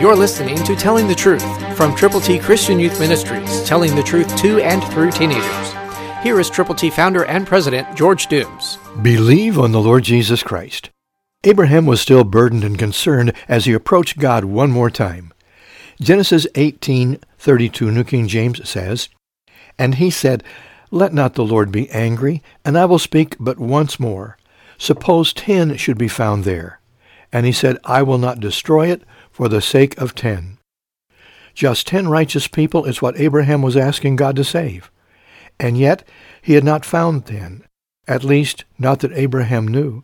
You're listening to Telling the Truth from Triple T Christian Youth Ministries, telling the truth to and through teenagers. Here is Triple T founder and president George Dooms. Believe on the Lord Jesus Christ. Abraham was still burdened and concerned as he approached God one more time. Genesis 18:32 New King James says, "And he said, Let not the Lord be angry, and I will speak but once more. Suppose ten should be found there. And he said, I will not destroy it for the sake of ten. Just ten righteous people is what Abraham was asking God to save. And yet he had not found ten, at least not that Abraham knew.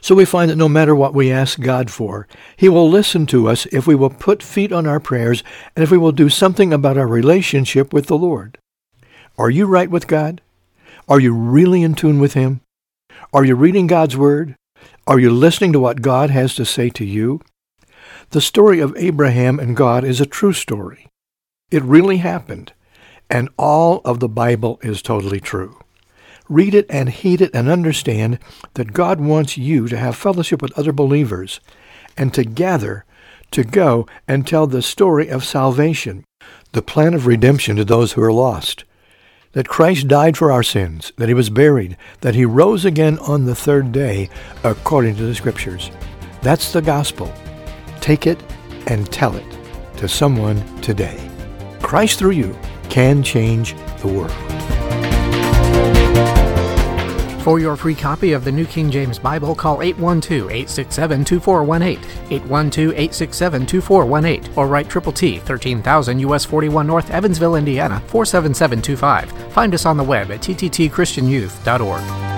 So we find that no matter what we ask God for, he will listen to us if we will put feet on our prayers and if we will do something about our relationship with the Lord. Are you right with God? Are you really in tune with him? Are you reading God's Word? Are you listening to what God has to say to you? The story of Abraham and God is a true story. It really happened, and all of the Bible is totally true. Read it and heed it and understand that God wants you to have fellowship with other believers and together to go and tell the story of salvation, the plan of redemption to those who are lost that Christ died for our sins, that he was buried, that he rose again on the third day, according to the Scriptures. That's the gospel. Take it and tell it to someone today. Christ through you can change the world. For your free copy of the New King James Bible, call 812-867-2418, 812-867-2418, or write Triple T, 13000 US 41 North, Evansville, Indiana, 47725. Find us on the web at tttchristianyouth.org.